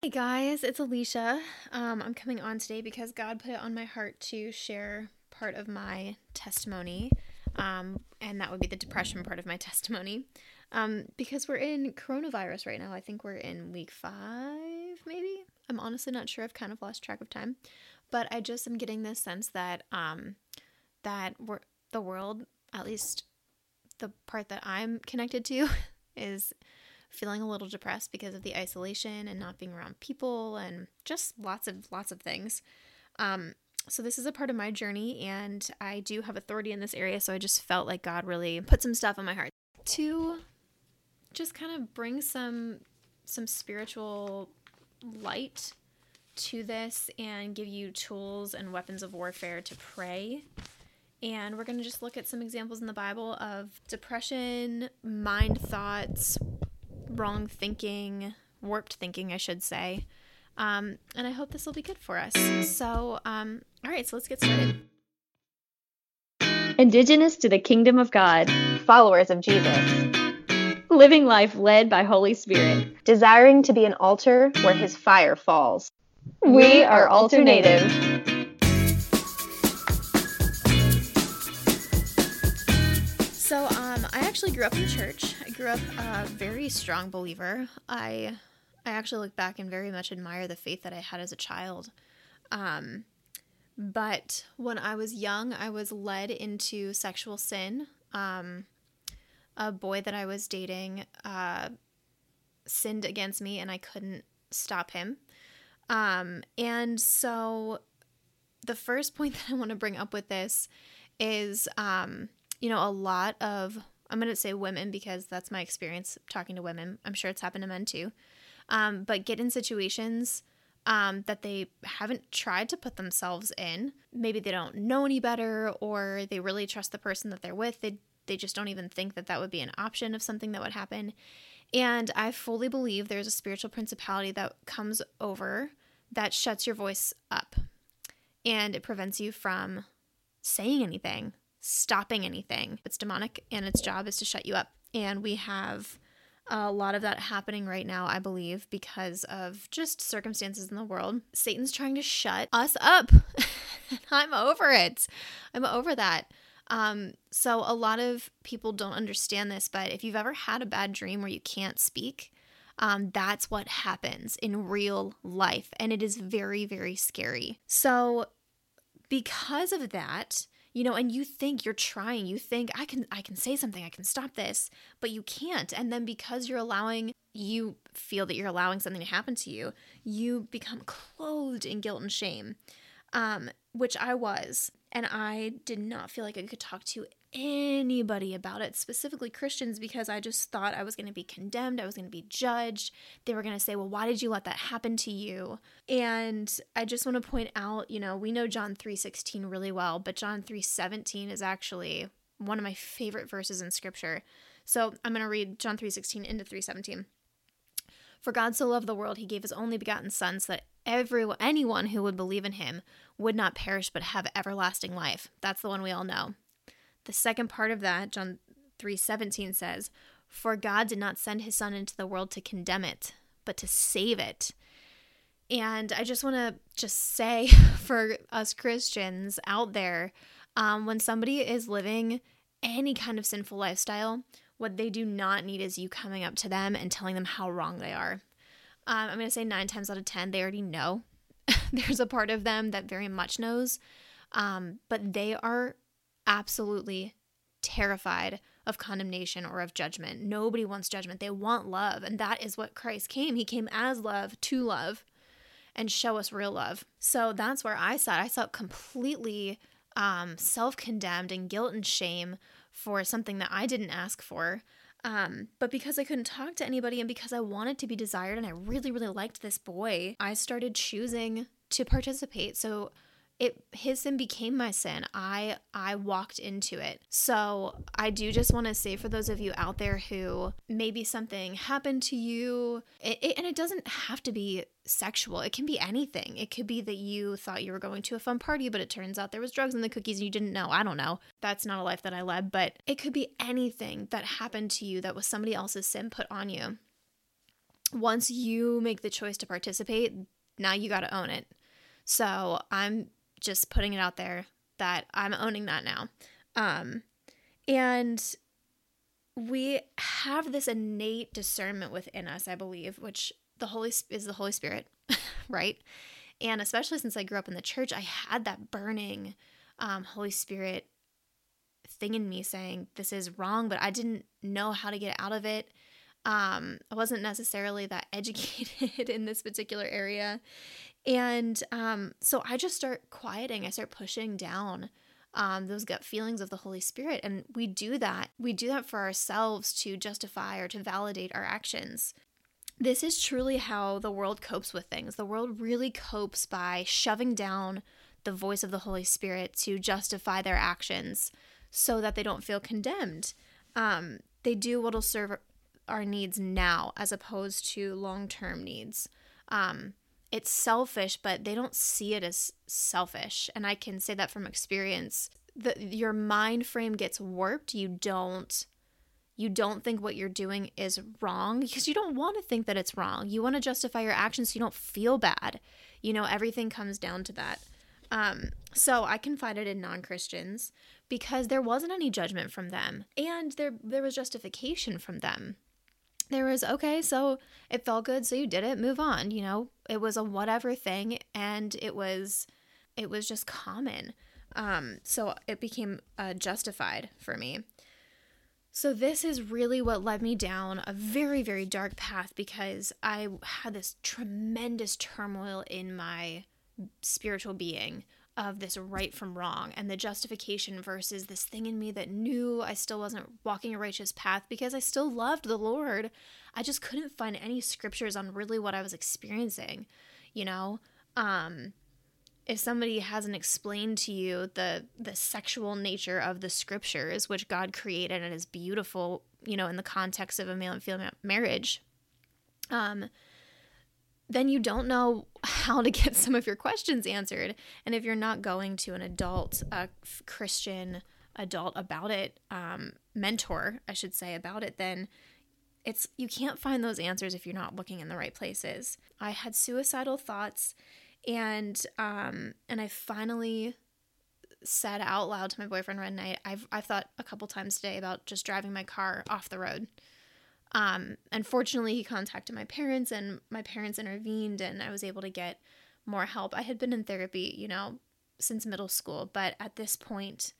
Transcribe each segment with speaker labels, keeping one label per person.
Speaker 1: Hey guys, it's Alicia. Um, I'm coming on today because God put it on my heart to share part of my testimony, um, and that would be the depression part of my testimony. Um, because we're in coronavirus right now. I think we're in week five, maybe. I'm honestly not sure. I've kind of lost track of time, but I just am getting this sense that um, that we're, the world, at least the part that I'm connected to, is feeling a little depressed because of the isolation and not being around people and just lots of lots of things. Um, so this is a part of my journey and I do have authority in this area, so I just felt like God really put some stuff on my heart to just kind of bring some some spiritual light to this and give you tools and weapons of warfare to pray. And we're going to just look at some examples in the Bible of depression, mind thoughts, wrong thinking, warped thinking, I should say. Um, and I hope this will be good for us. So, um, all right, so let's get started.
Speaker 2: Indigenous to the kingdom of God, followers of Jesus, living life led by Holy Spirit,
Speaker 3: desiring to be an altar where his fire falls.
Speaker 2: We are alternative.
Speaker 1: Actually grew up in church. I grew up a very strong believer. I, I actually look back and very much admire the faith that I had as a child. Um, but when I was young, I was led into sexual sin. Um, a boy that I was dating uh, sinned against me, and I couldn't stop him. Um, and so, the first point that I want to bring up with this is um, you know, a lot of, I'm going to say women because that's my experience talking to women. I'm sure it's happened to men too. Um, but get in situations um, that they haven't tried to put themselves in. Maybe they don't know any better or they really trust the person that they're with. They, they just don't even think that that would be an option of something that would happen. And I fully believe there's a spiritual principality that comes over that shuts your voice up and it prevents you from saying anything stopping anything. It's demonic and its job is to shut you up. And we have a lot of that happening right now, I believe, because of just circumstances in the world. Satan's trying to shut us up. I'm over it. I'm over that. Um, so a lot of people don't understand this, but if you've ever had a bad dream where you can't speak, um, that's what happens in real life. And it is very, very scary. So, because of that, you know and you think you're trying you think i can i can say something i can stop this but you can't and then because you're allowing you feel that you're allowing something to happen to you you become clothed in guilt and shame um, which i was and i did not feel like i could talk to anybody about it, specifically Christians, because I just thought I was going to be condemned, I was going to be judged. They were going to say, Well, why did you let that happen to you? And I just want to point out, you know, we know John 3:16 really well, but John 3:17 is actually one of my favorite verses in scripture. So I'm going to read John 3:16 into 3:17. For God so loved the world, he gave his only begotten Son, so that everyone, anyone who would believe in him would not perish but have everlasting life. That's the one we all know. The second part of that, John 3:17 says, "For God did not send his son into the world to condemn it, but to save it." And I just want to just say for us Christians out there, um, when somebody is living any kind of sinful lifestyle, what they do not need is you coming up to them and telling them how wrong they are. Um, I'm going to say nine times out of 10, they already know. There's a part of them that very much knows, um, but they are absolutely terrified of condemnation or of judgment. Nobody wants judgment. They want love. And that is what Christ came. He came as love to love and show us real love. So that's where I sat. I felt completely um, self condemned and guilt and shame for something that I didn't ask for. Um, but because I couldn't talk to anybody and because I wanted to be desired and I really, really liked this boy, I started choosing to participate. So it his sin became my sin. I i walked into it. So i do just want to say for those of you out there who maybe something happened to you it, it, and it doesn't have to be sexual. It can be anything. It could be that you thought you were going to a fun party but it turns out there was drugs in the cookies and you didn't know. I don't know. That's not a life that i led but it could be anything that happened to you that was somebody else's sin put on you. Once you make the choice to participate, now you got to own it. So I'm just putting it out there that I'm owning that now. Um, and we have this innate discernment within us, I believe, which the Holy is the Holy Spirit, right? And especially since I grew up in the church, I had that burning um, Holy Spirit thing in me saying this is wrong, but I didn't know how to get out of it. Um, I wasn't necessarily that educated in this particular area. And um, so I just start quieting, I start pushing down um, those gut feelings of the Holy Spirit. And we do that. We do that for ourselves to justify or to validate our actions. This is truly how the world copes with things. The world really copes by shoving down the voice of the Holy Spirit to justify their actions so that they don't feel condemned. Um, they do what'll serve our needs now as opposed to long term needs. Um, it's selfish, but they don't see it as selfish. And I can say that from experience. The, your mind frame gets warped. You don't you don't think what you're doing is wrong because you don't want to think that it's wrong. You want to justify your actions so you don't feel bad. You know, everything comes down to that. Um, so I confided in non-Christians because there wasn't any judgment from them and there there was justification from them there was okay so it felt good so you did it move on you know it was a whatever thing and it was it was just common. Um so it became uh, justified for me. So this is really what led me down a very very dark path because i had this tremendous turmoil in my spiritual being of this right from wrong and the justification versus this thing in me that knew I still wasn't walking a righteous path because I still loved the Lord. I just couldn't find any scriptures on really what I was experiencing, you know? Um if somebody hasn't explained to you the the sexual nature of the scriptures which God created and is beautiful, you know, in the context of a male and female marriage, um then you don't know how to get some of your questions answered. And if you're not going to an adult, a Christian adult about it, um, mentor, I should say, about it, then it's you can't find those answers if you're not looking in the right places. I had suicidal thoughts, and um, and I finally said out loud to my boyfriend one night. I've I've thought a couple times today about just driving my car off the road um, unfortunately, he contacted my parents, and my parents intervened, and I was able to get more help. I had been in therapy, you know, since middle school, but at this point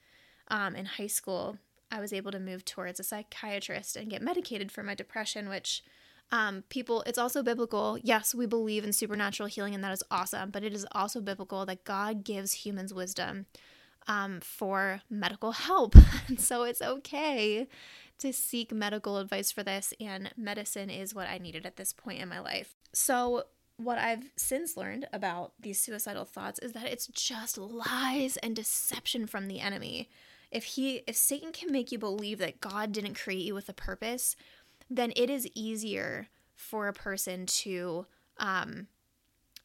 Speaker 1: um, in high school, I was able to move towards a psychiatrist and get medicated for my depression, which um, people, it's also biblical. Yes, we believe in supernatural healing, and that is awesome, but it is also biblical that God gives humans wisdom um, for medical help. and so it's okay to seek medical advice for this, and medicine is what I needed at this point in my life. So, what I've since learned about these suicidal thoughts is that it's just lies and deception from the enemy. If he if Satan can make you believe that God didn't create you with a purpose, then it is easier for a person to um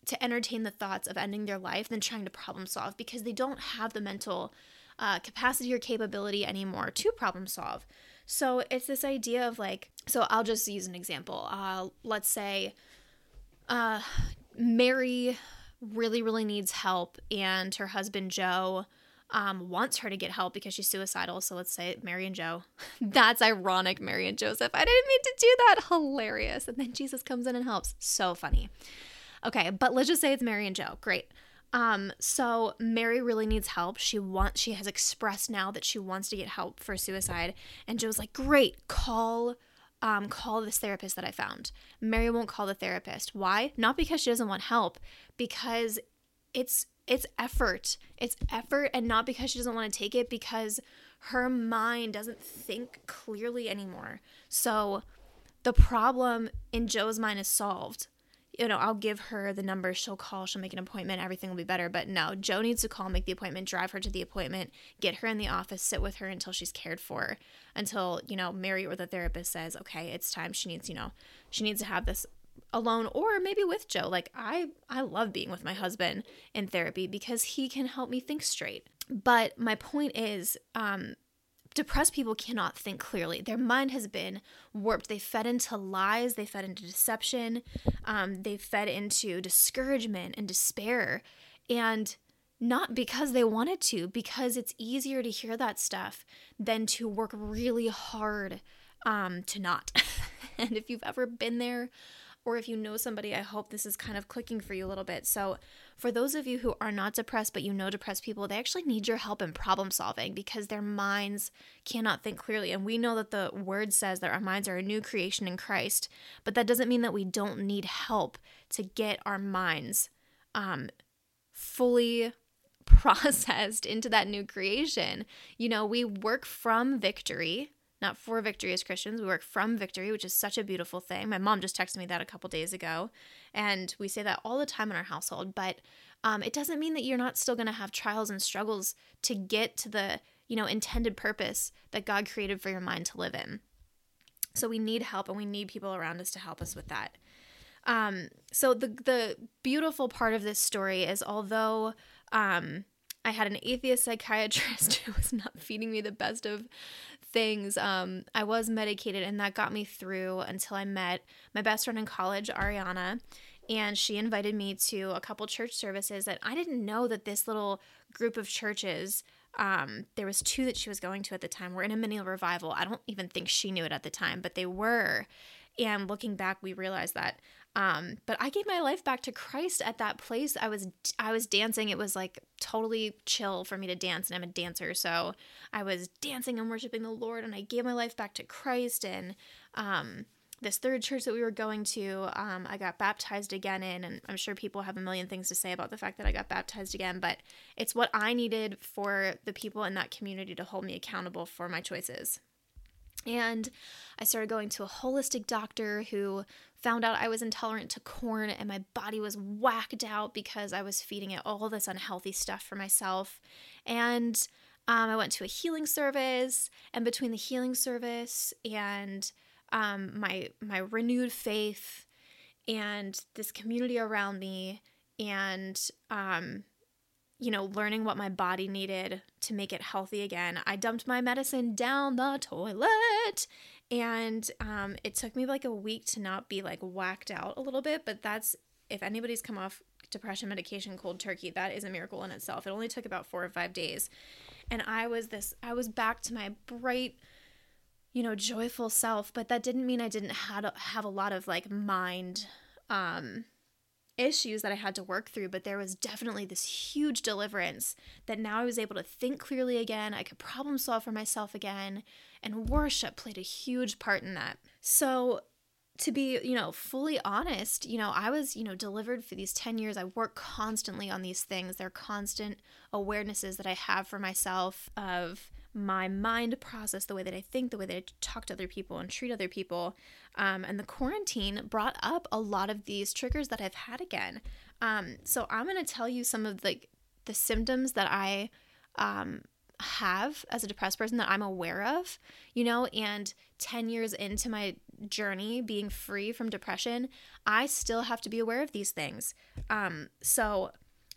Speaker 1: to entertain the thoughts of ending their life than trying to problem solve because they don't have the mental uh, capacity or capability anymore to problem solve. So it's this idea of like, so I'll just use an example. Uh, let's say uh, Mary really, really needs help, and her husband Joe um, wants her to get help because she's suicidal. So let's say Mary and Joe. That's ironic, Mary and Joseph. I didn't mean to do that. Hilarious. And then Jesus comes in and helps. So funny. Okay, but let's just say it's Mary and Joe. Great. Um, so Mary really needs help. She wants she has expressed now that she wants to get help for suicide. And Joe's like, Great, call um, call this therapist that I found. Mary won't call the therapist. Why? Not because she doesn't want help, because it's it's effort. It's effort and not because she doesn't want to take it because her mind doesn't think clearly anymore. So the problem in Joe's mind is solved you know, I'll give her the number, she'll call, she'll make an appointment, everything will be better. But no, Joe needs to call, make the appointment, drive her to the appointment, get her in the office, sit with her until she's cared for, until, you know, Mary or the therapist says, okay, it's time. She needs, you know, she needs to have this alone or maybe with Joe. Like I I love being with my husband in therapy because he can help me think straight. But my point is um depressed people cannot think clearly. Their mind has been warped. They fed into lies, they fed into deception, um, they fed into discouragement and despair. And not because they wanted to, because it's easier to hear that stuff than to work really hard um, to not. and if you've ever been there, or if you know somebody, I hope this is kind of clicking for you a little bit. So, for those of you who are not depressed, but you know depressed people, they actually need your help in problem solving because their minds cannot think clearly. And we know that the word says that our minds are a new creation in Christ, but that doesn't mean that we don't need help to get our minds um, fully processed into that new creation. You know, we work from victory not for victory as Christians. We work from victory, which is such a beautiful thing. My mom just texted me that a couple days ago, and we say that all the time in our household. But um, it doesn't mean that you're not still going to have trials and struggles to get to the you know intended purpose that God created for your mind to live in. So we need help, and we need people around us to help us with that. Um, so the the beautiful part of this story is although um, I had an atheist psychiatrist who was not feeding me the best of things. Um, I was medicated, and that got me through until I met my best friend in college, Ariana. And she invited me to a couple church services that I didn't know that this little group of churches um, there was two that she was going to at the time were in a mini revival i don't even think she knew it at the time but they were and looking back we realized that um, but I gave my life back to Christ at that place. I was I was dancing. It was like totally chill for me to dance, and I'm a dancer, so I was dancing and worshiping the Lord, and I gave my life back to Christ. And um, this third church that we were going to, um, I got baptized again in, and I'm sure people have a million things to say about the fact that I got baptized again, but it's what I needed for the people in that community to hold me accountable for my choices. And I started going to a holistic doctor who found out I was intolerant to corn and my body was whacked out because I was feeding it all this unhealthy stuff for myself. And um, I went to a healing service, and between the healing service and um, my my renewed faith and this community around me and um, you know, learning what my body needed to make it healthy again. I dumped my medicine down the toilet and um, it took me like a week to not be like whacked out a little bit. But that's if anybody's come off depression medication cold turkey, that is a miracle in itself. It only took about four or five days. And I was this, I was back to my bright, you know, joyful self. But that didn't mean I didn't have, have a lot of like mind um issues that I had to work through, but there was definitely this huge deliverance that now I was able to think clearly again. I could problem solve for myself again, and worship played a huge part in that. So, to be, you know, fully honest, you know, I was, you know, delivered for these 10 years. I work constantly on these things. They're constant awarenesses that I have for myself of my mind process, the way that I think, the way that I talk to other people and treat other people. Um, and the quarantine brought up a lot of these triggers that I've had again. Um, so I'm going to tell you some of the the symptoms that I um, have as a depressed person that I'm aware of, you know, and 10 years into my journey being free from depression, I still have to be aware of these things. Um, so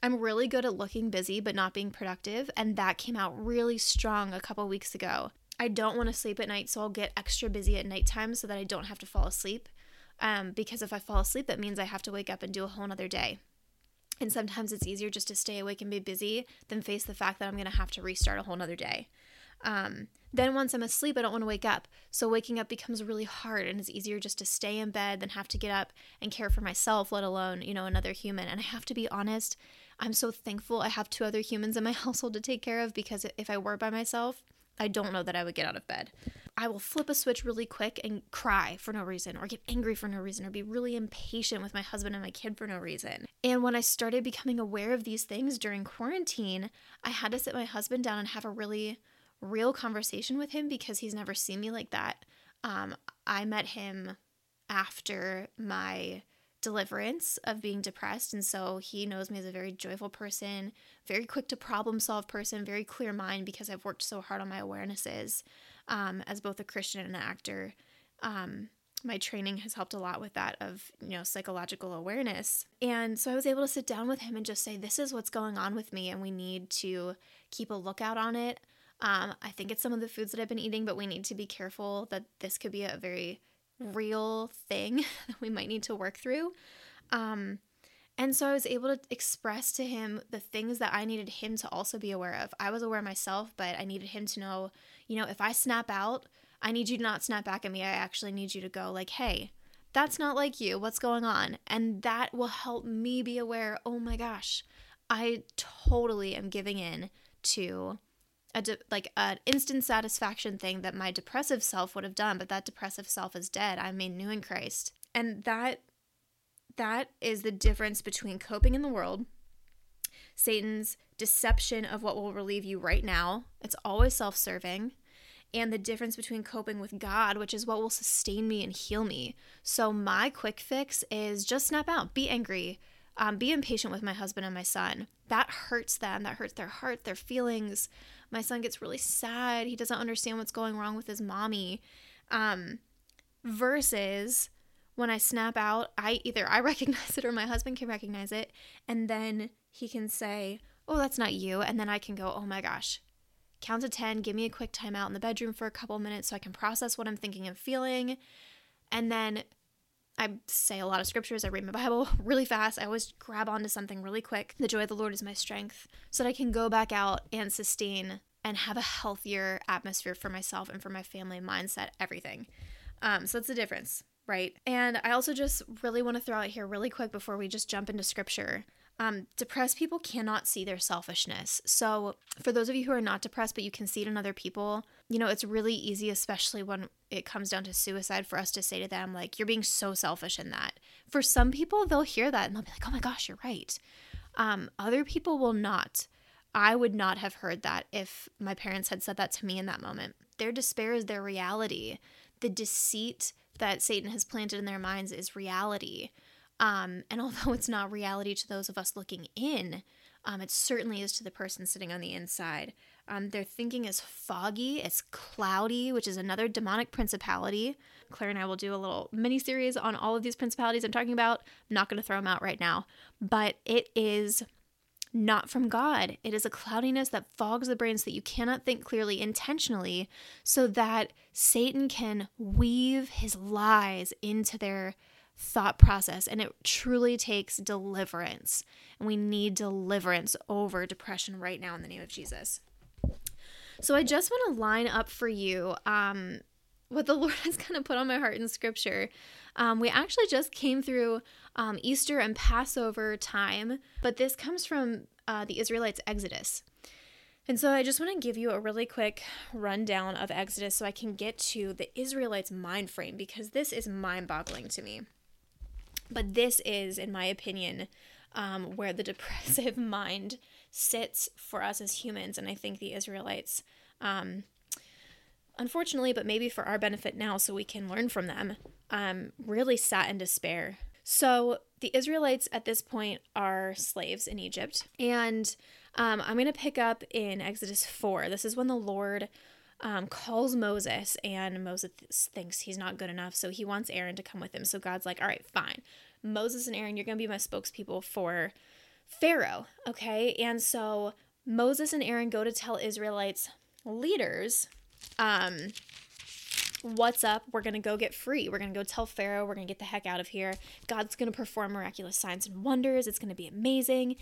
Speaker 1: I'm really good at looking busy but not being productive, and that came out really strong a couple weeks ago. I don't want to sleep at night, so I'll get extra busy at nighttime so that I don't have to fall asleep. Um, because if I fall asleep, that means I have to wake up and do a whole nother day. And sometimes it's easier just to stay awake and be busy than face the fact that I'm going to have to restart a whole nother day. Um, then once I'm asleep, I don't want to wake up. So waking up becomes really hard and it's easier just to stay in bed than have to get up and care for myself, let alone, you know, another human. And I have to be honest, I'm so thankful I have two other humans in my household to take care of because if I were by myself, I don't know that I would get out of bed. I will flip a switch really quick and cry for no reason, or get angry for no reason, or be really impatient with my husband and my kid for no reason. And when I started becoming aware of these things during quarantine, I had to sit my husband down and have a really real conversation with him because he's never seen me like that. Um, I met him after my deliverance of being depressed. And so he knows me as a very joyful person, very quick to problem solve person, very clear mind because I've worked so hard on my awarenesses um, as both a Christian and an actor. Um, my training has helped a lot with that of you know psychological awareness and so i was able to sit down with him and just say this is what's going on with me and we need to keep a lookout on it Um, I think it's some of the foods that I've been eating, but we need to be careful that this could be a very real thing that we might need to work through. Um, and so I was able to express to him the things that I needed him to also be aware of. I was aware myself, but I needed him to know, you know, if I snap out, I need you to not snap back at me. I actually need you to go, like, hey, that's not like you. What's going on? And that will help me be aware, oh my gosh, I totally am giving in to a de- like an instant satisfaction thing that my depressive self would have done, but that depressive self is dead. I'm made new in Christ. And that that is the difference between coping in the world, Satan's deception of what will relieve you right now. It's always self-serving and the difference between coping with God, which is what will sustain me and heal me. So, my quick fix is just snap out, be angry, um, be impatient with my husband and my son. That hurts them, that hurts their heart, their feelings. My son gets really sad. He doesn't understand what's going wrong with his mommy. Um, versus when I snap out, I either I recognize it or my husband can recognize it, and then he can say, "Oh, that's not you," and then I can go, "Oh my gosh." Count to 10, give me a quick timeout in the bedroom for a couple minutes so I can process what I'm thinking and feeling. And then I say a lot of scriptures. I read my Bible really fast. I always grab onto something really quick. The joy of the Lord is my strength, so that I can go back out and sustain and have a healthier atmosphere for myself and for my family, mindset, everything. Um, so that's the difference, right? And I also just really want to throw out here really quick before we just jump into scripture. Um, depressed people cannot see their selfishness. So, for those of you who are not depressed, but you can see it in other people, you know, it's really easy, especially when it comes down to suicide, for us to say to them, like, you're being so selfish in that. For some people, they'll hear that and they'll be like, oh my gosh, you're right. Um, other people will not. I would not have heard that if my parents had said that to me in that moment. Their despair is their reality. The deceit that Satan has planted in their minds is reality. Um, and although it's not reality to those of us looking in, um, it certainly is to the person sitting on the inside. Um, their thinking is foggy, it's cloudy, which is another demonic principality. Claire and I will do a little mini series on all of these principalities I'm talking about. I'm not going to throw them out right now, but it is not from God. It is a cloudiness that fogs the brain so that you cannot think clearly intentionally, so that Satan can weave his lies into their thought process and it truly takes deliverance. And we need deliverance over depression right now in the name of Jesus. So I just want to line up for you um, what the Lord has kind of put on my heart in scripture. Um, we actually just came through um, Easter and Passover time, but this comes from uh, the Israelites' Exodus. And so I just want to give you a really quick rundown of Exodus so I can get to the Israelites' mind frame because this is mind boggling to me. But this is, in my opinion, um, where the depressive mind sits for us as humans. And I think the Israelites, um, unfortunately, but maybe for our benefit now, so we can learn from them, um, really sat in despair. So the Israelites at this point are slaves in Egypt. And um, I'm going to pick up in Exodus 4. This is when the Lord um, calls Moses, and Moses thinks he's not good enough, so he wants Aaron to come with him. So God's like, all right, fine. Moses and Aaron, you're going to be my spokespeople for Pharaoh, okay? And so Moses and Aaron go to tell Israelites leaders, um, what's up? We're going to go get free. We're going to go tell Pharaoh, we're going to get the heck out of here. God's going to perform miraculous signs and wonders. It's going to be amazing.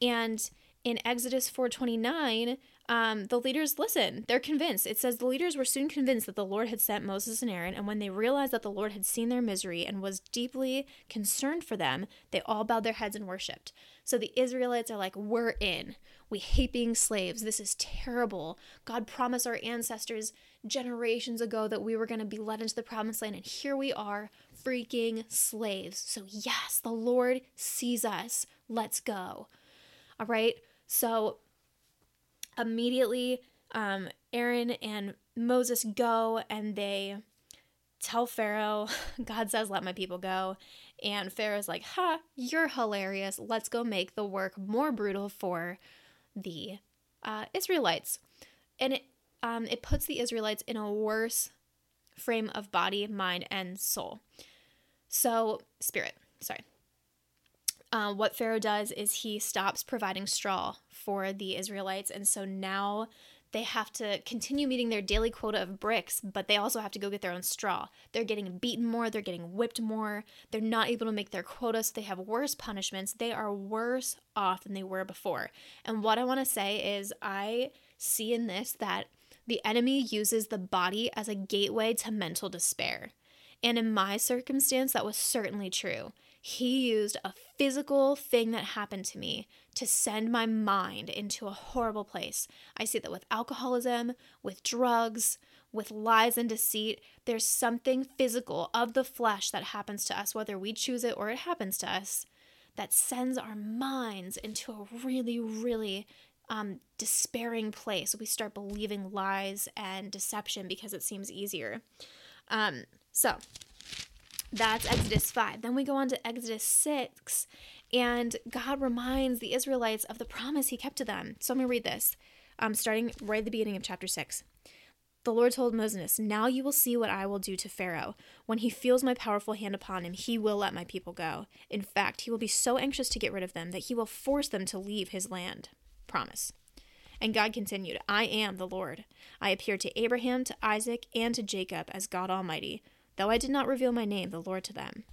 Speaker 1: And in Exodus 4:29, um, the leaders listen. They're convinced. It says the leaders were soon convinced that the Lord had sent Moses and Aaron, and when they realized that the Lord had seen their misery and was deeply concerned for them, they all bowed their heads and worshipped. So the Israelites are like, We're in. We hate being slaves. This is terrible. God promised our ancestors generations ago that we were going to be led into the promised land, and here we are, freaking slaves. So, yes, the Lord sees us. Let's go. All right. So, immediately um, Aaron and Moses go and they tell Pharaoh, God says, let my people go. And Pharaoh's like, ha, you're hilarious. Let's go make the work more brutal for the uh, Israelites. And it, um, it puts the Israelites in a worse frame of body, mind, and soul. So, spirit, sorry. Uh, what Pharaoh does is he stops providing straw for the Israelites. And so now They have to continue meeting their daily quota of bricks, but they also have to go get their own straw. They're getting beaten more, they're getting whipped more, they're not able to make their quota, so they have worse punishments. They are worse off than they were before. And what I want to say is, I see in this that the enemy uses the body as a gateway to mental despair. And in my circumstance, that was certainly true. He used a physical thing that happened to me to send my mind into a horrible place. I see that with alcoholism, with drugs, with lies and deceit. There's something physical of the flesh that happens to us, whether we choose it or it happens to us, that sends our minds into a really, really um, despairing place. We start believing lies and deception because it seems easier. Um, so that's Exodus 5. Then we go on to Exodus 6, and God reminds the Israelites of the promise he kept to them. So I'm going to read this, um, starting right at the beginning of chapter 6. The Lord told Moses, Now you will see what I will do to Pharaoh. When he feels my powerful hand upon him, he will let my people go. In fact, he will be so anxious to get rid of them that he will force them to leave his land. Promise. And God continued, I am the Lord. I appeared to Abraham, to Isaac, and to Jacob as God Almighty though I did not reveal my name, the Lord, to them.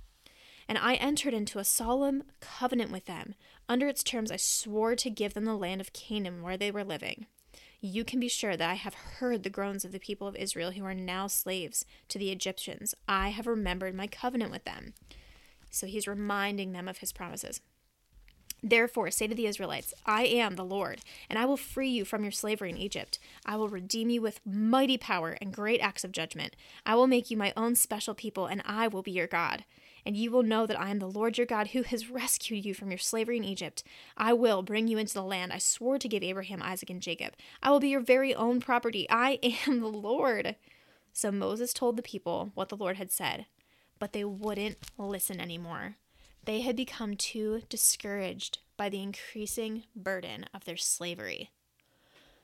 Speaker 1: And I entered into a solemn covenant with them. Under its terms, I swore to give them the land of Canaan where they were living. You can be sure that I have heard the groans of the people of Israel who are now slaves to the Egyptians. I have remembered my covenant with them. So he's reminding them of his promises. Therefore, say to the Israelites, I am the Lord, and I will free you from your slavery in Egypt. I will redeem you with mighty power and great acts of judgment. I will make you my own special people, and I will be your God. And you will know that I am the Lord your God who has rescued you from your slavery in Egypt. I will bring you into the land I swore to give Abraham, Isaac, and Jacob. I will be your very own property. I am the Lord. So Moses told the people what the Lord had said, but they wouldn't listen anymore. They had become too discouraged by the increasing burden of their slavery.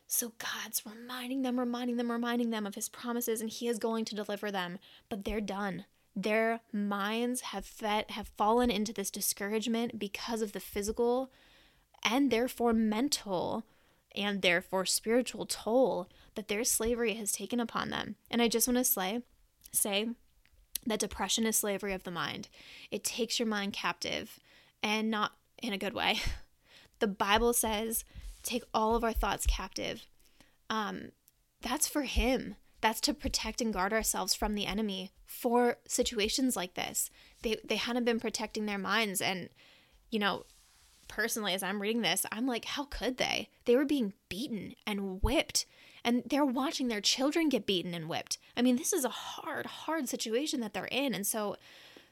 Speaker 1: So God's reminding them, reminding them, reminding them of his promises, and he is going to deliver them, but they're done. Their minds have fed, have fallen into this discouragement because of the physical and therefore mental and therefore spiritual toll that their slavery has taken upon them. And I just want to say, say that depression is slavery of the mind. It takes your mind captive and not in a good way. The Bible says, take all of our thoughts captive. Um, that's for Him. That's to protect and guard ourselves from the enemy for situations like this. They, they hadn't been protecting their minds. And, you know, personally, as I'm reading this, I'm like, how could they? They were being beaten and whipped and they're watching their children get beaten and whipped. I mean, this is a hard, hard situation that they're in. And so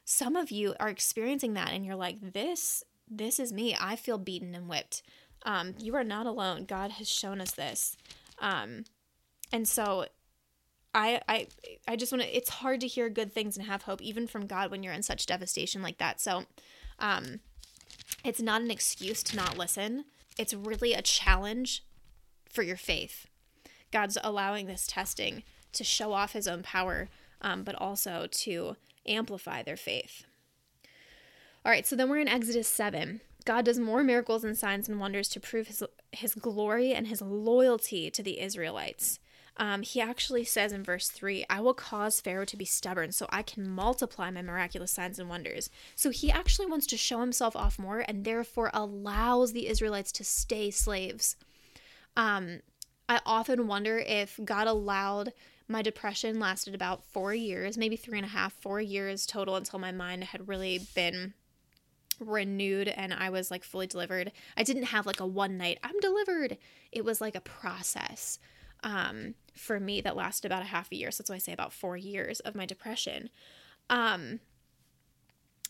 Speaker 1: some of you are experiencing that and you're like, this, this is me. I feel beaten and whipped. Um, you are not alone. God has shown us this. Um, and so I, I, I just want to, it's hard to hear good things and have hope, even from God when you're in such devastation like that. So, um, it's not an excuse to not listen. It's really a challenge for your faith. God's allowing this testing to show off his own power, um, but also to amplify their faith. All right, so then we're in Exodus 7. God does more miracles and signs and wonders to prove his, his glory and his loyalty to the Israelites. Um, he actually says in verse 3, I will cause Pharaoh to be stubborn so I can multiply my miraculous signs and wonders. So he actually wants to show himself off more and therefore allows the Israelites to stay slaves. Um, I often wonder if God allowed my depression lasted about four years, maybe three and a half, four years total until my mind had really been renewed and I was like fully delivered. I didn't have like a one night, I'm delivered. It was like a process um, for me that lasted about a half a year. So that's why I say about four years of my depression. Um,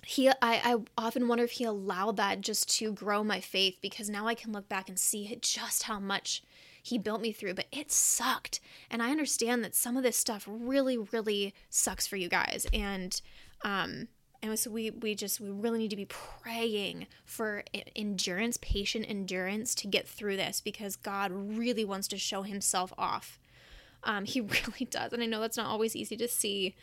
Speaker 1: he I, I often wonder if he allowed that just to grow my faith because now I can look back and see just how much he built me through, but it sucked. And I understand that some of this stuff really, really sucks for you guys. And, um, and so we we just we really need to be praying for endurance, patient endurance to get through this because God really wants to show Himself off. Um, he really does, and I know that's not always easy to see.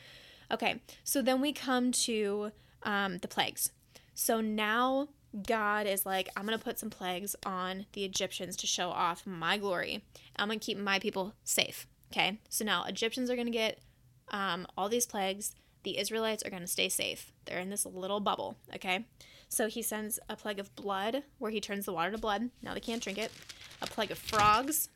Speaker 1: Okay, so then we come to um, the plagues. So now God is like, I'm going to put some plagues on the Egyptians to show off my glory. I'm going to keep my people safe. Okay. So now Egyptians are going to get um, all these plagues. The Israelites are going to stay safe. They're in this little bubble. Okay. So he sends a plague of blood where he turns the water to blood. Now they can't drink it. A plague of frogs.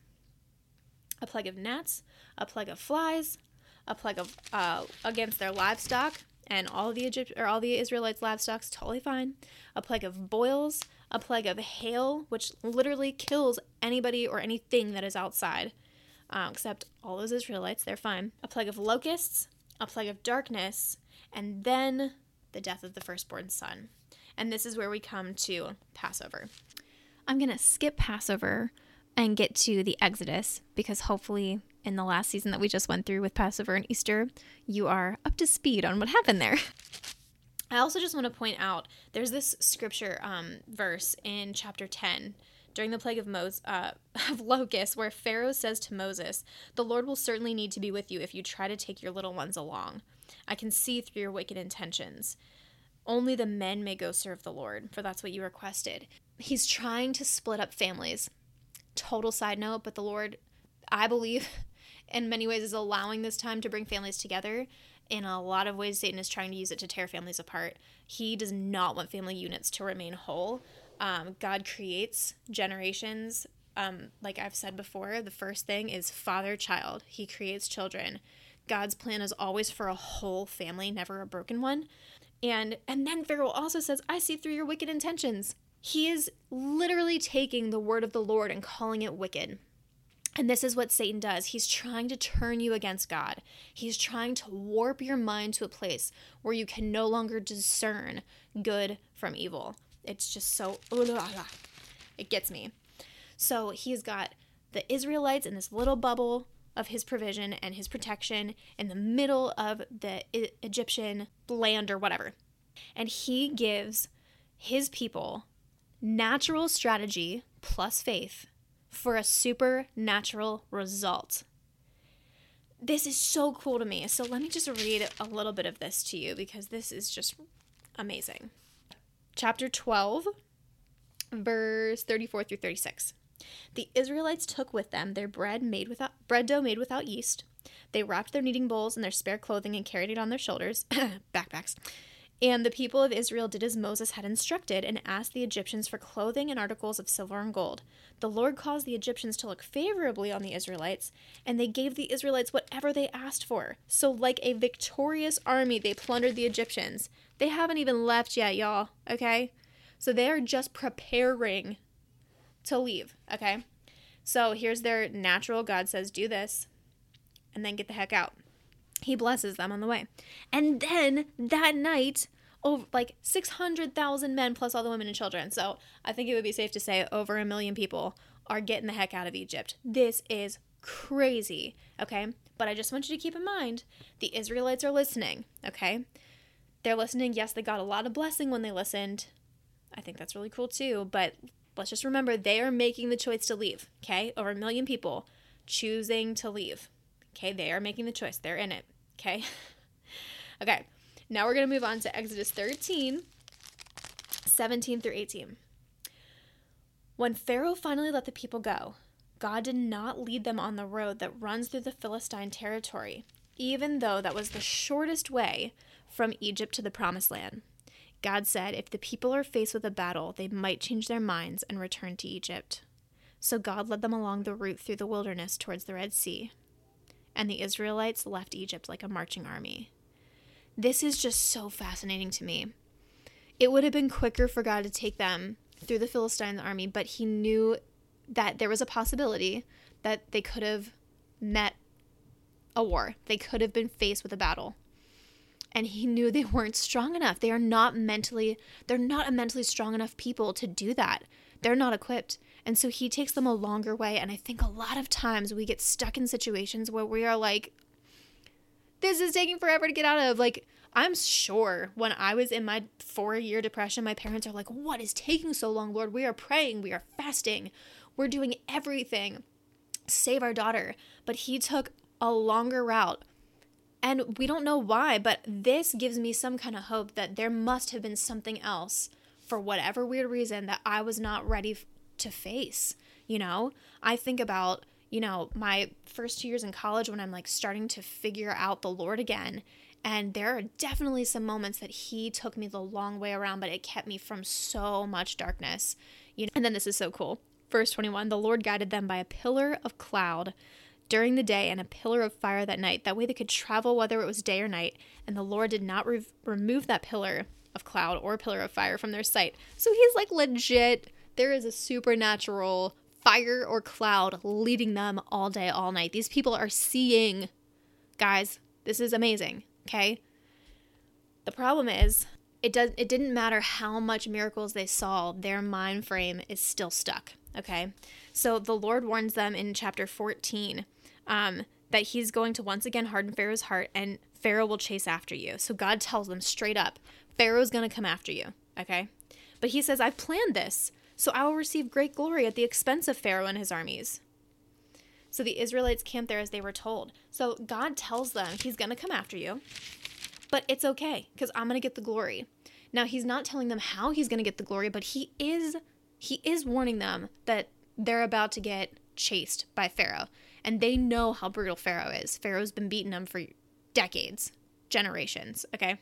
Speaker 1: A plague of gnats. A plague of flies. A plague of uh, against their livestock and all the Egypt or all the Israelites' livestock's totally fine. A plague of boils, a plague of hail, which literally kills anybody or anything that is outside, um, except all those Israelites. They're fine. A plague of locusts, a plague of darkness, and then the death of the firstborn son. And this is where we come to Passover. I'm gonna skip Passover and get to the Exodus because hopefully in the last season that we just went through with Passover and Easter, you are up to speed on what happened there. I also just want to point out there's this scripture um, verse in chapter 10 during the plague of, Mos- uh, of locusts where Pharaoh says to Moses, The Lord will certainly need to be with you if you try to take your little ones along. I can see through your wicked intentions. Only the men may go serve the Lord, for that's what you requested. He's trying to split up families. Total side note, but the Lord, I believe, in many ways is allowing this time to bring families together. In a lot of ways, Satan is trying to use it to tear families apart. He does not want family units to remain whole. Um, God creates generations. Um, like I've said before, the first thing is father child. He creates children. God's plan is always for a whole family, never a broken one. And and then Pharaoh also says, "I see through your wicked intentions." He is literally taking the word of the Lord and calling it wicked. And this is what Satan does. He's trying to turn you against God. He's trying to warp your mind to a place where you can no longer discern good from evil. It's just so, it gets me. So he's got the Israelites in this little bubble of his provision and his protection in the middle of the Egyptian land or whatever. And he gives his people natural strategy plus faith for a supernatural result. This is so cool to me. So let me just read a little bit of this to you because this is just amazing. Chapter 12, verse 34 through 36. The Israelites took with them their bread made without bread dough made without yeast. They wrapped their kneading bowls in their spare clothing and carried it on their shoulders, backpacks. And the people of Israel did as Moses had instructed and asked the Egyptians for clothing and articles of silver and gold. The Lord caused the Egyptians to look favorably on the Israelites, and they gave the Israelites whatever they asked for. So, like a victorious army, they plundered the Egyptians. They haven't even left yet, y'all, okay? So, they are just preparing to leave, okay? So, here's their natural God says, do this, and then get the heck out he blesses them on the way. And then that night, over like 600,000 men plus all the women and children. So I think it would be safe to say over a million people are getting the heck out of Egypt. This is crazy, okay? But I just want you to keep in mind the Israelites are listening, okay? They're listening. Yes, they got a lot of blessing when they listened. I think that's really cool too. But let's just remember they are making the choice to leave, okay? Over a million people choosing to leave. Okay, they are making the choice. They're in it. Okay. okay. Now we're going to move on to Exodus 13, 17 through 18. When Pharaoh finally let the people go, God did not lead them on the road that runs through the Philistine territory, even though that was the shortest way from Egypt to the Promised Land. God said if the people are faced with a battle, they might change their minds and return to Egypt. So God led them along the route through the wilderness towards the Red Sea and the Israelites left Egypt like a marching army. This is just so fascinating to me. It would have been quicker for God to take them through the Philistine army, but he knew that there was a possibility that they could have met a war. They could have been faced with a battle. And he knew they weren't strong enough. They are not mentally they're not a mentally strong enough people to do that. They're not equipped. And so he takes them a longer way. And I think a lot of times we get stuck in situations where we are like, this is taking forever to get out of. Like, I'm sure when I was in my four year depression, my parents are like, What is taking so long, Lord? We are praying, we are fasting, we're doing everything. Save our daughter. But he took a longer route. And we don't know why, but this gives me some kind of hope that there must have been something else for whatever weird reason that I was not ready to face. You know, I think about, you know, my first two years in college when I'm like starting to figure out the Lord again. And there are definitely some moments that He took me the long way around, but it kept me from so much darkness. You know, and then this is so cool. Verse 21 The Lord guided them by a pillar of cloud during the day and a pillar of fire that night. That way they could travel whether it was day or night. And the Lord did not re- remove that pillar of cloud or pillar of fire from their sight. So he's like legit. There is a supernatural fire or cloud leading them all day, all night. These people are seeing. Guys, this is amazing. Okay. The problem is, it does. It didn't matter how much miracles they saw. Their mind frame is still stuck. Okay. So the Lord warns them in chapter 14 um, that he's going to once again harden Pharaoh's heart and Pharaoh will chase after you. So God tells them straight up Pharaoh's going to come after you. Okay. But he says, I've planned this, so I will receive great glory at the expense of Pharaoh and his armies. So the Israelites camped there as they were told. So God tells them he's going to come after you, but it's okay because I'm going to get the glory. Now he's not telling them how he's going to get the glory, but he is he is warning them that they're about to get chased by Pharaoh. And they know how brutal Pharaoh is. Pharaoh's been beating them for decades, generations, okay?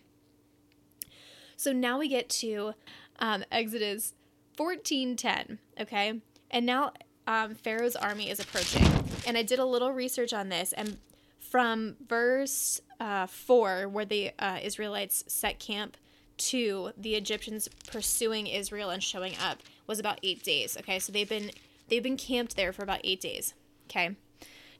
Speaker 1: So now we get to um, Exodus 14:10, okay? And now um, Pharaoh's army is approaching. And I did a little research on this, and from verse uh, 4, where the uh, Israelites set camp, to the Egyptians pursuing Israel and showing up was about eight days. Okay, so they've been they've been camped there for about eight days. Okay,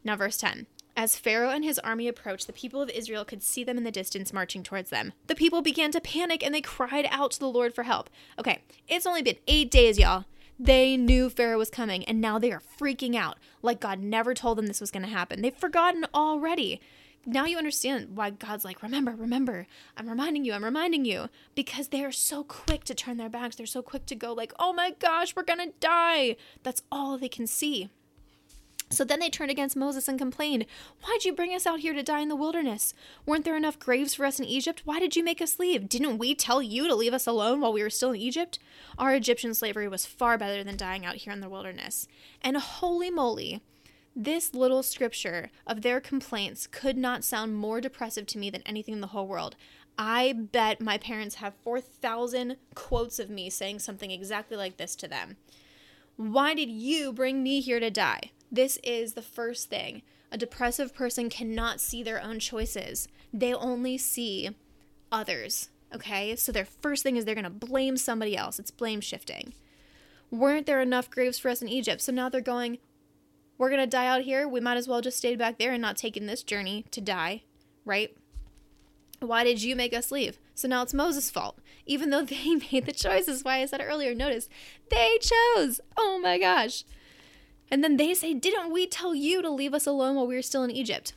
Speaker 1: now verse ten. As Pharaoh and his army approached, the people of Israel could see them in the distance marching towards them. The people began to panic and they cried out to the Lord for help. Okay, it's only been eight days, y'all. They knew Pharaoh was coming and now they are freaking out like God never told them this was going to happen. They've forgotten already now you understand why God's like, remember, remember, I'm reminding you, I'm reminding you. Because they are so quick to turn their backs. They're so quick to go, like, oh my gosh, we're gonna die. That's all they can see. So then they turned against Moses and complained, Why'd you bring us out here to die in the wilderness? Weren't there enough graves for us in Egypt? Why did you make us leave? Didn't we tell you to leave us alone while we were still in Egypt? Our Egyptian slavery was far better than dying out here in the wilderness. And holy moly, this little scripture of their complaints could not sound more depressive to me than anything in the whole world. I bet my parents have 4,000 quotes of me saying something exactly like this to them. Why did you bring me here to die? This is the first thing. A depressive person cannot see their own choices, they only see others. Okay? So their first thing is they're to blame somebody else. It's blame shifting. Weren't there enough graves for us in Egypt? So now they're going, we're to die out here. We might as well just stay back there and not taking this journey to die, right? Why did you make us leave? So now it's Moses' fault. Even though they made the choices, why I said earlier, notice they chose. Oh my gosh. And then they say, Didn't we tell you to leave us alone while we were still in Egypt?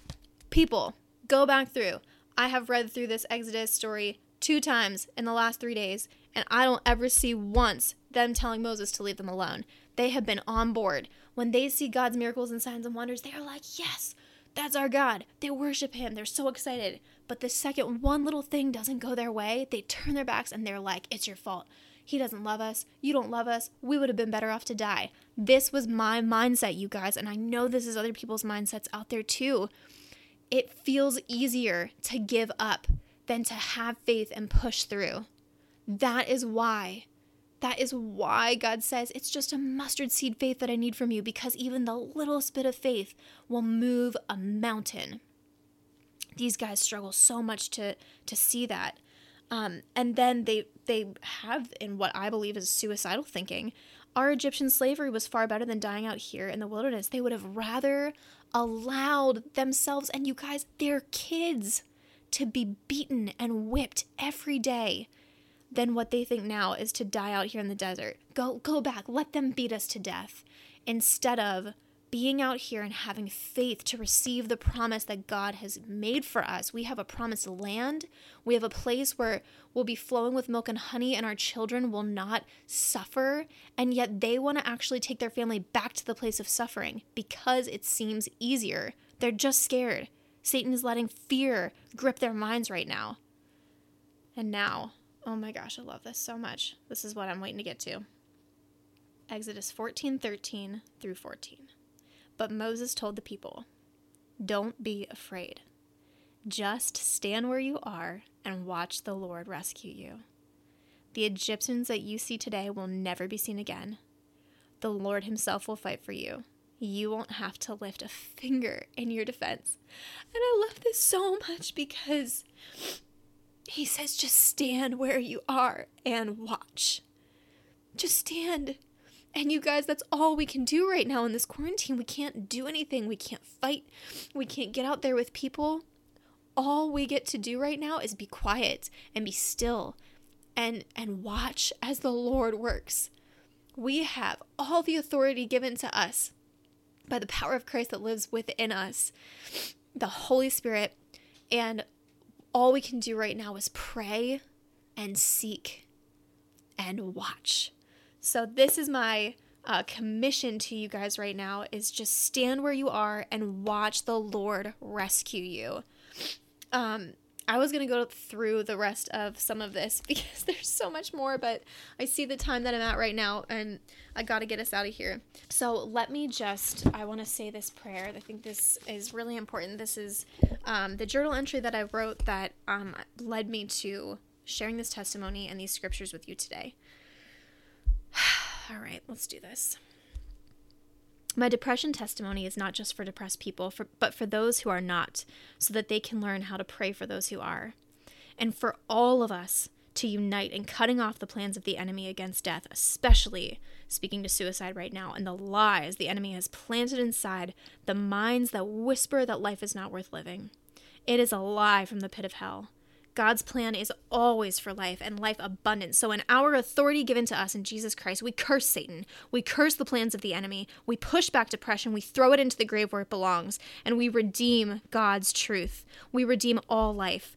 Speaker 1: People, go back through. I have read through this Exodus story two times in the last three days, and I don't ever see once them telling Moses to leave them alone. They have been on board when they see God's miracles and signs and wonders, they are like, yes, that's our God. They worship him. They're so excited. But the second one little thing doesn't go their way, they turn their backs and they're like, it's your fault. He doesn't love us. You don't love us. We would have been better off to die. This was my mindset, you guys. And I know this is other people's mindsets out there too. It feels easier to give up than to have faith and push through. That is why that is why God says it's just a mustard seed faith that I need from you because even the littlest bit of faith will move a mountain. These guys struggle so much to to see that. Um, and then they they have in what I believe is suicidal thinking. Our Egyptian slavery was far better than dying out here in the wilderness. They would have rather allowed themselves and you guys, their kids, to be beaten and whipped every day than what they think now is to die out here in the desert. Go go back, let them beat us to death instead of being out here and having faith to receive the promise that God has made for us. We have a promised land. We have a place where we'll be flowing with milk and honey and our children will not suffer. And yet they want to actually take their family back to the place of suffering because it seems easier. They're just scared. Satan is letting fear grip their minds right now. And now Oh my gosh, I love this so much. This is what I'm waiting to get to. Exodus 14 13 through 14. But Moses told the people, Don't be afraid. Just stand where you are and watch the Lord rescue you. The Egyptians that you see today will never be seen again. The Lord Himself will fight for you. You won't have to lift a finger in your defense. And I love this so much because He says, just stand where you are and watch. Just stand. And you guys, that's all we can do right now in this quarantine. We can't do anything. We can't fight. We can't get out there with people. All we get to do right now is be quiet and be still and and watch as the Lord works. We have all the authority given to us by the power of Christ that lives within us, the Holy Spirit, and all we can do right now is pray and seek and watch. So this is my uh, commission to you guys right now is just stand where you are and watch the Lord rescue you. Um, I was going to go through the rest of some of this because there's so much more, but I see the time that I'm at right now and I got to get us out of here. So let me just, I want to say this prayer. I think this is really important. This is um, the journal entry that I wrote that um, led me to sharing this testimony and these scriptures with you today. All right, let's do this. My depression testimony is not just for depressed people, for, but for those who are not, so that they can learn how to pray for those who are. And for all of us to unite in cutting off the plans of the enemy against death, especially speaking to suicide right now, and the lies the enemy has planted inside the minds that whisper that life is not worth living. It is a lie from the pit of hell. God's plan is always for life and life abundant. So, in our authority given to us in Jesus Christ, we curse Satan. We curse the plans of the enemy. We push back depression. We throw it into the grave where it belongs. And we redeem God's truth. We redeem all life.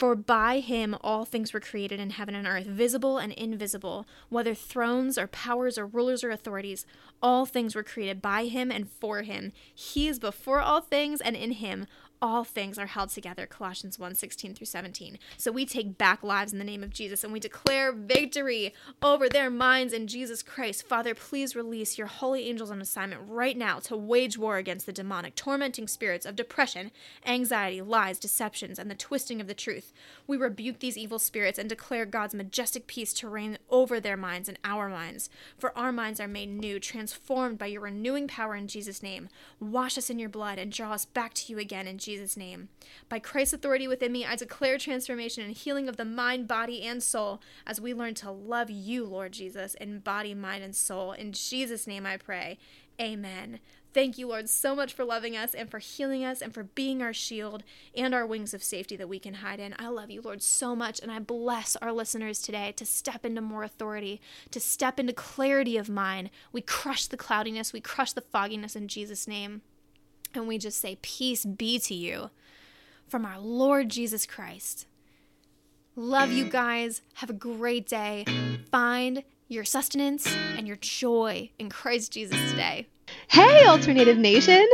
Speaker 1: For by him all things were created in heaven and earth, visible and invisible, whether thrones or powers or rulers or authorities. All things were created by him and for him. He is before all things, and in him all things are held together colossians 1 16 through 17 so we take back lives in the name of jesus and we declare victory over their minds in jesus christ. Father please release your holy angels on assignment right now to wage war against the demonic tormenting spirits of depression anxiety lies deceptions and the twisting of the truth. We rebuke these evil spirits and declare god's majestic peace to reign over their minds and our minds. For our minds are made new transformed by your renewing power in jesus name. Wash us in your blood and draw us back to you again in jesus Jesus' name. By Christ's authority within me, I declare transformation and healing of the mind, body, and soul as we learn to love you, Lord Jesus, in body, mind, and soul. In Jesus' name I pray. Amen. Thank you, Lord, so much for loving us and for healing us and for being our shield and our wings of safety that we can hide in. I love you, Lord, so much. And I bless our listeners today to step into more authority, to step into clarity of mind. We crush the cloudiness, we crush the fogginess in Jesus' name. And we just say, Peace be to you from our Lord Jesus Christ. Love you guys. Have a great day. Find your sustenance and your joy in Christ Jesus today.
Speaker 3: Hey, Alternative Nation!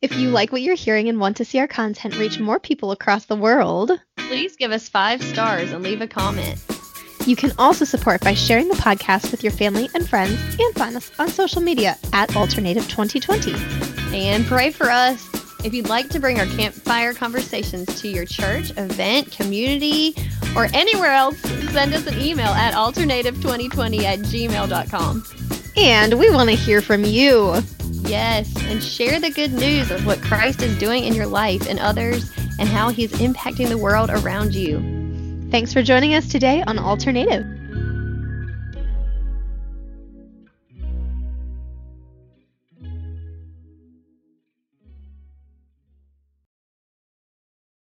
Speaker 3: If you like what you're hearing and want to see our content reach more people across the world,
Speaker 2: Please give us five stars and leave a comment.
Speaker 3: You can also support by sharing the podcast with your family and friends and find us on social media at Alternative 2020.
Speaker 2: And pray for us. If you'd like to bring our campfire conversations to your church, event, community, or anywhere else, send us an email at alternative2020 at gmail.com.
Speaker 3: And we want to hear from you.
Speaker 2: Yes, and share the good news of what Christ is doing in your life and others and how he's impacting the world around you.
Speaker 3: Thanks for joining us today on Alternative.